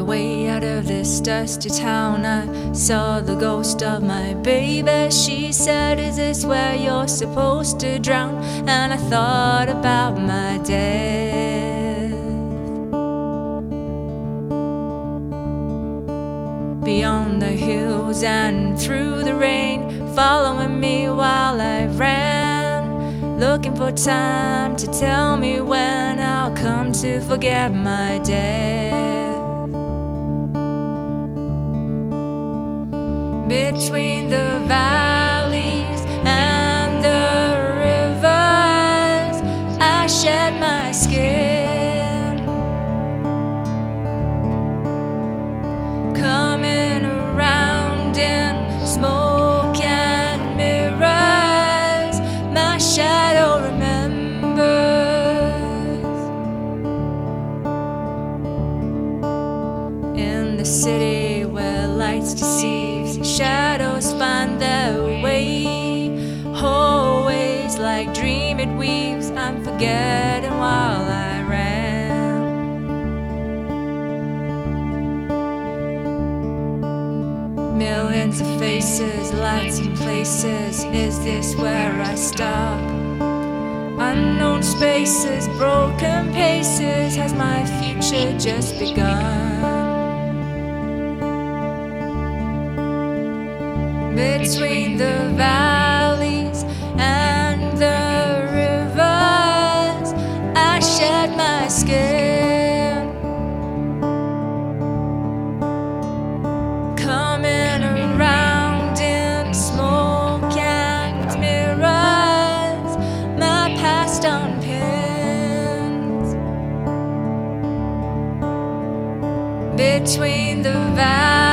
out of this dusty town, I saw the ghost of my baby. She said, Is this where you're supposed to drown? And I thought about my death. Beyond the hills and through the rain, following me while I ran. Looking for time to tell me when I'll come to forget my death. Between the valleys and the rivers. I shed my skin, coming around in smoke and mirrors. My shadow remembers in the city where lights deceive like dream it weaves, I'm forgetting while I ran. Millions of faces, lights and places. Is this where I stop? Unknown spaces, broken paces. Has my future just begun? between the I my skin, coming around in smoke and mirrors. My past on between the valleys